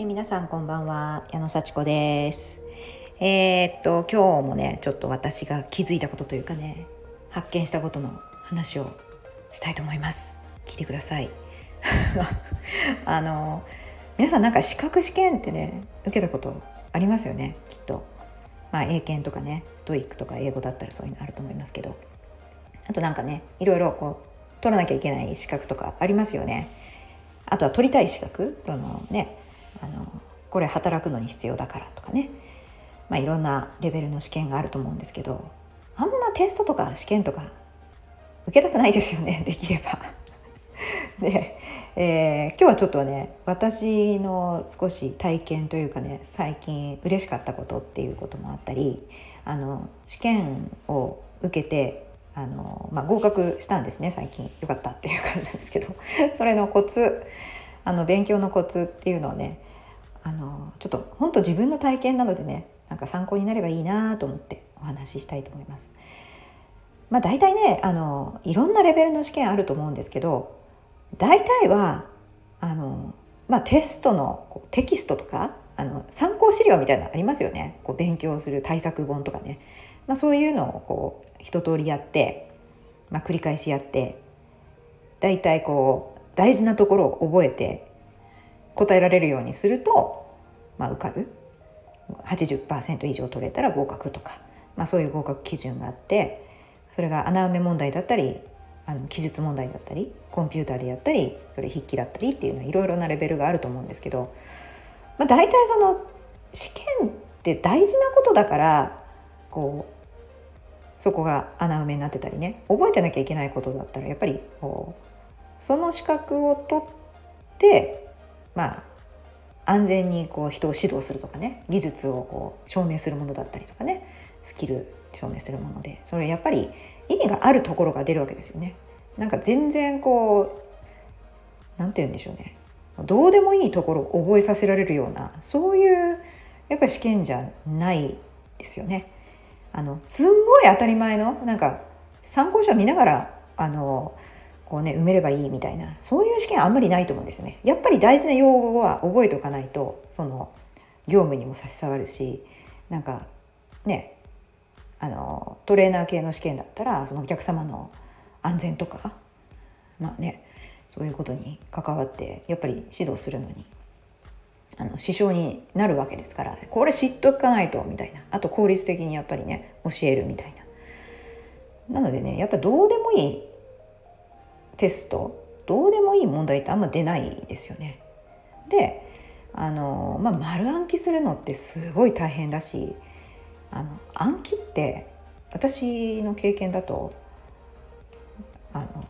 え皆さんこんばんは。矢野幸子です。えー、っと今日もねちょっと私が気づいたことというかね発見したことの話をしたいと思います。聞いてください。あの皆さんなんか資格試験ってね受けたことありますよね？きっと。まあ英検とかね TOEIC とか英語だったらそういうのあると思いますけど。あとなんかねいろいろこう取らなきゃいけない資格とかありますよね。あとは取りたい資格？そのねあのこれ働くのに必要だからとかね、まあ、いろんなレベルの試験があると思うんですけどあんまテストとか試験とか受けたくないですよね できれば。で、えー、今日はちょっとね私の少し体験というかね最近嬉しかったことっていうこともあったりあの試験を受けてあの、まあ、合格したんですね最近。よかったっていう感じなんですけど。それのコツあの勉強のコツっていうのをねあのちょっと本当自分の体験なのでねなんか参考になればいいなと思ってお話ししたいと思います。まあ、大体ねあのいろんなレベルの試験あると思うんですけど大体はあの、まあ、テストのテキストとかあの参考資料みたいなのありますよねこう勉強する対策本とかね、まあ、そういうのをこう一通りやって、まあ、繰り返しやって大体こう大事なところを覚えて答えられるようにすると、まあ、受かる。80%以上取れたら合格とか、まあ、そういう合格基準があってそれが穴埋め問題だったりあの記述問題だったりコンピューターでやったりそれ筆記だったりっていうのはいろいろなレベルがあると思うんですけど、まあ、大体その試験って大事なことだからこうそこが穴埋めになってたりね覚えてなきゃいけないことだったらやっぱりこうその資格を取ってまあ安全にこう人を指導するとかね技術をこう証明するものだったりとかねスキル証明するものでそれやっぱり意味があるところが出るわけですよね。なんか全然こう何て言うんでしょうねどうでもいいところを覚えさせられるようなそういうやっぱり試験じゃないですよね。あのすんごい当たり前のなんか参考書を見ながらあのこうね埋めればいいみたいなそういう試験あんまりないと思うんですね。やっぱり大事な用語は覚えておかないとその業務にも差し障るしなんかねあのトレーナー系の試験だったらそのお客様の安全とかまあねそういうことに関わってやっぱり指導するのにあの支障になるわけですからこれ知っとかないとみたいなあと効率的にやっぱりね教えるみたいななのでねやっぱどうでもいいテストどうでもいい問題ってあんま出ないですよね。であの、まあ、丸暗記するのってすごい大変だしあの暗記って私の経験だとあの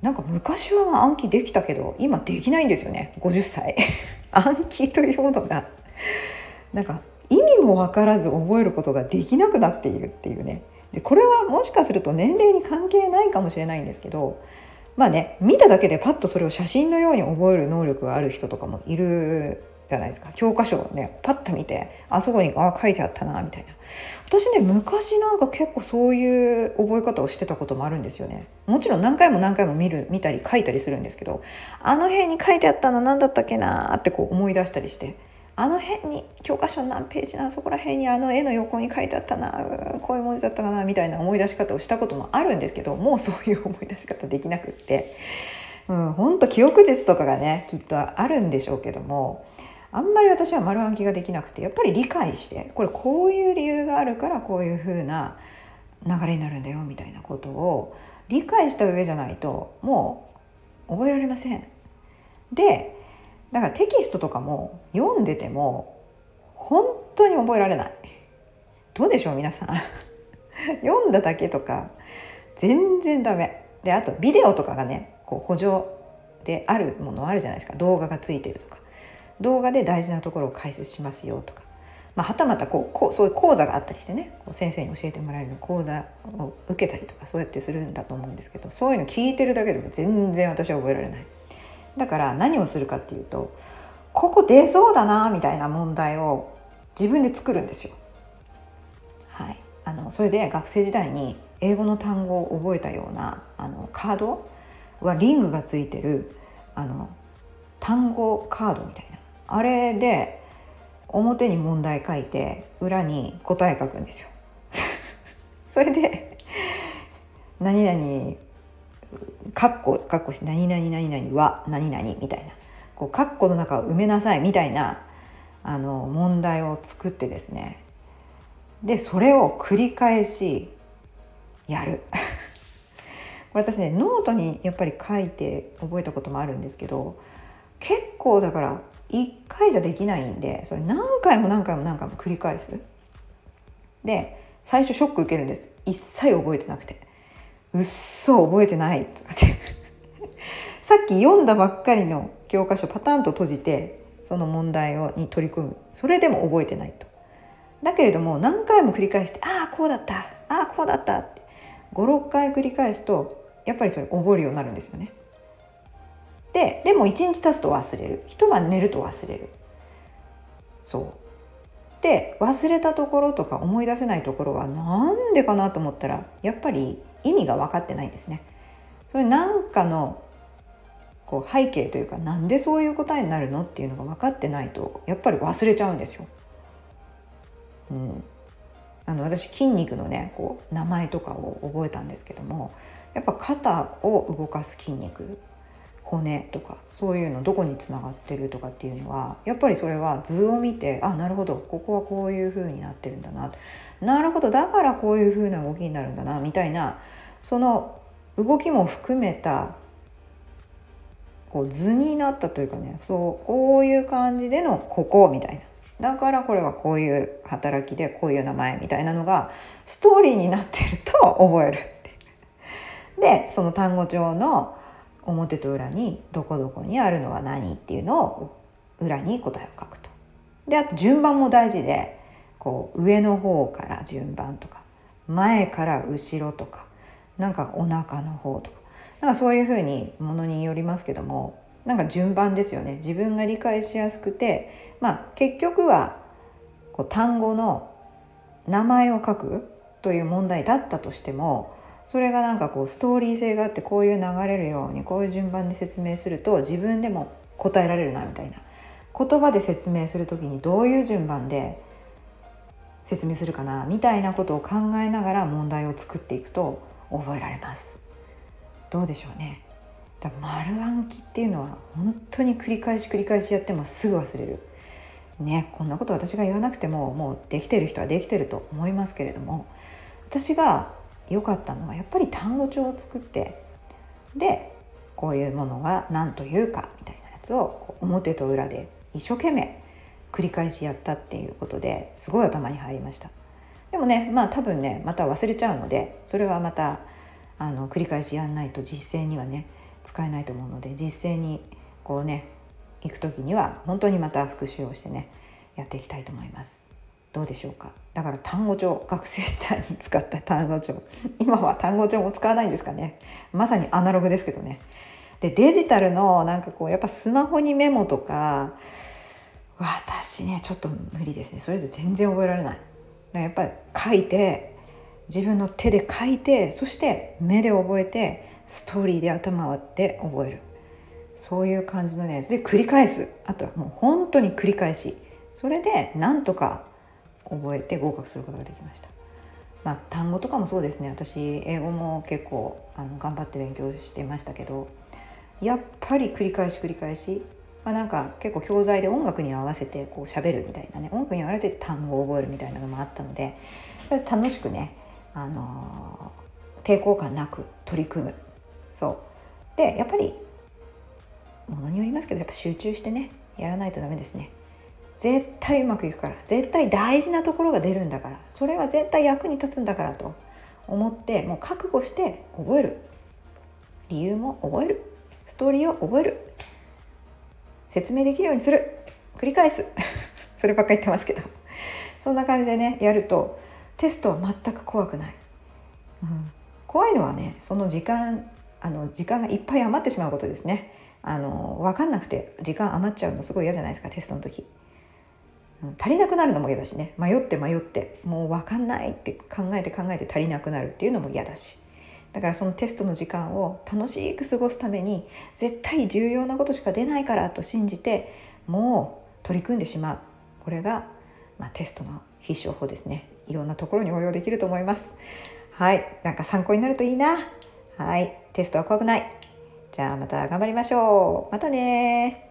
なんか昔は暗記できたけど今できないんですよね。50歳 暗記というものがなんか意味も分からず覚えることができなくなっているっていうね。でこれはもしかすると年齢に関係ないかもしれないんですけどまあね見ただけでパッとそれを写真のように覚える能力がある人とかもいるじゃないですか。教科書をねパッと見てあそこにあ書いてあったなみたいな。私ね昔なんか結構そういう覚え方をしてたこともあるんですよね。もちろん何回も何回も見る見たり書いたりするんですけどあの辺に書いてあったの何だったっけなってこう思い出したりして。あの辺に教科書の何ページなそこら辺にあの絵の横に書いてあったなこういう文字だったかなみたいな思い出し方をしたこともあるんですけどもうそういう思い出し方できなくって。うん、ほんと記憶術とかがねきっとあるんでしょうけどもあんまり私は丸暗記ができなくてやっぱり理解してこれこういう理由があるからこういう風な流れになるんだよみたいなことを理解した上じゃないともう覚えられません。でだからテキストとかも読んでても本当に覚えられない。どうでしょう皆さん。読んだだけとか全然ダメ。であとビデオとかがねこう補助であるものあるじゃないですか。動画がついてるとか。動画で大事なところを解説しますよとか、まあ、はたまたこうこうそういう講座があったりしてねこう先生に教えてもらえる講座を受けたりとかそうやってするんだと思うんですけどそういうの聞いてるだけでも全然私は覚えられない。だから何をするかっていうとここ出そうだなみたいな問題を自分で作るんですよ。はい、あのそれで学生時代に英語の単語を覚えたようなあのカードはリングがついてるあの単語カードみたいなあれで表に問題書いて裏に答え書くんですよ。それで「何々」カッコカッコして「何々何々は何々」みたいな。こうカッコの中を埋めなさいみたいなあの問題を作ってですね。でそれを繰り返しやる。私ねノートにやっぱり書いて覚えたこともあるんですけど結構だから1回じゃできないんでそれ何回も何回も何回も繰り返す。で最初ショック受けるんです。一切覚えてなくて。うっそ覚えてないとかって。さっき読んだばっかりの教科書パタンと閉じてその問題をに取り組む。それでも覚えてないと。だけれども何回も繰り返してああこうだった。ああこうだった。って。56回繰り返すとやっぱりそれ覚えるようになるんですよね。ででも1日経つと忘れる。一晩寝ると忘れる。そう。で忘れたところとか思い出せないところは何でかなと思ったらやっぱり意味が分かってないんですねそれ何かのこう背景というかなんでそういう答えになるのっていうのが分かってないとやっぱり忘れちゃうんですよ。うん、あの私筋肉のねこう名前とかを覚えたんですけどもやっぱ肩を動かす筋肉骨とかそういうのどこにつながってるとかっていうのはやっぱりそれは図を見てあなるほどここはこういう風になってるんだな。なるほどだからこういう風な動きになるんだなみたいなその動きも含めたこう図になったというかねそうこういう感じでのここみたいな。だからこれはこういう働きでこういう名前みたいなのがストーリーになってると覚えるって。でその単語帳の表と裏にどこどこにあるのは何っていうのを裏に答えを書くと。であと順番も大事でこう上の方から順番とか前から後ろとかなんかお腹の方とかなんかそういうふうにものによりますけどもなんか順番ですよね自分が理解しやすくてまあ結局はこう単語の名前を書くという問題だったとしてもそれがなんかこうストーリー性があってこういう流れるようにこういう順番で説明すると自分でも答えられるなみたいな。言葉で説明する時にどういう順番で説明するかなみたいなことを考えながら問題を作っていくと覚えられます。どうでしょうね。だ丸暗記っていうのは本当に繰り返し繰り返しやってもすぐ忘れる。ねこんなこと私が言わなくてももうできてる人はできてると思いますけれども私が良かったのはやっぱり単語帳を作ってでこういうものが何というかみたいなやつを表と裏で一生懸命繰り返しやったっていうことですごい頭に入りましたでもねまあ多分ねまた忘れちゃうのでそれはまたあの繰り返しやんないと実践にはね使えないと思うので実践にこうね行く時には本当にまた復習をしてねやっていきたいと思います。どうでしょうか。だから単語帳学生時代に使った単語帳。今は単語帳も使わないんですかね。まさにアナログですけどね。でデジタルのなんかこうやっぱスマホにメモとか私ねちょっと無理ですね。それで全然覚えられない。やっぱり書いて自分の手で書いてそして目で覚えてストーリーで頭で覚える。そういう感じのねで繰り返す。あとはもう本当に繰り返し。それでなんとか覚えて合格することができました。まあ、単語とかもそうですね。私英語も結構あの頑張って勉強してましたけどやっぱり繰り返し繰り返し、まあ、なんか結構教材で音楽に合わせてこう喋るみたいなね音楽に合わせて単語を覚えるみたいなのもあったのでそれ楽しくねあの抵抗感なく取り組む。そう。でやっぱりものによりますけどやっぱ集中してねやらないとダメですね。絶対うまくいくから。絶対大事なところが出るんだから。それは絶対役に立つんだからと。思ってもう覚悟して覚える。理由も覚える。ストーリーを覚える。説明できるようにする。繰り返す。そればっか言ってますけど。そんな感じでねやるとテストは全く怖くない、うん、怖いのはねその時間あの時間がいっぱい余ってしまうことですね。あの分かんなくて時間余っちゃうのすごい嫌じゃないですかテストの時、足りなくなるのも嫌だしね。迷って迷ってもう分かんないって考えて考えて足りなくなるっていうのも嫌だし。だからそのテストの時間を楽しく過ごすために絶対重要なことしか出ないからと信じてもう取り組んでしまう。これが、まあ、テストの必勝法ですね。いろんなところに応用できると思います。はい。なんか参考になるといいな。はい。テストは怖くない。じゃあまた頑張りましょう。またね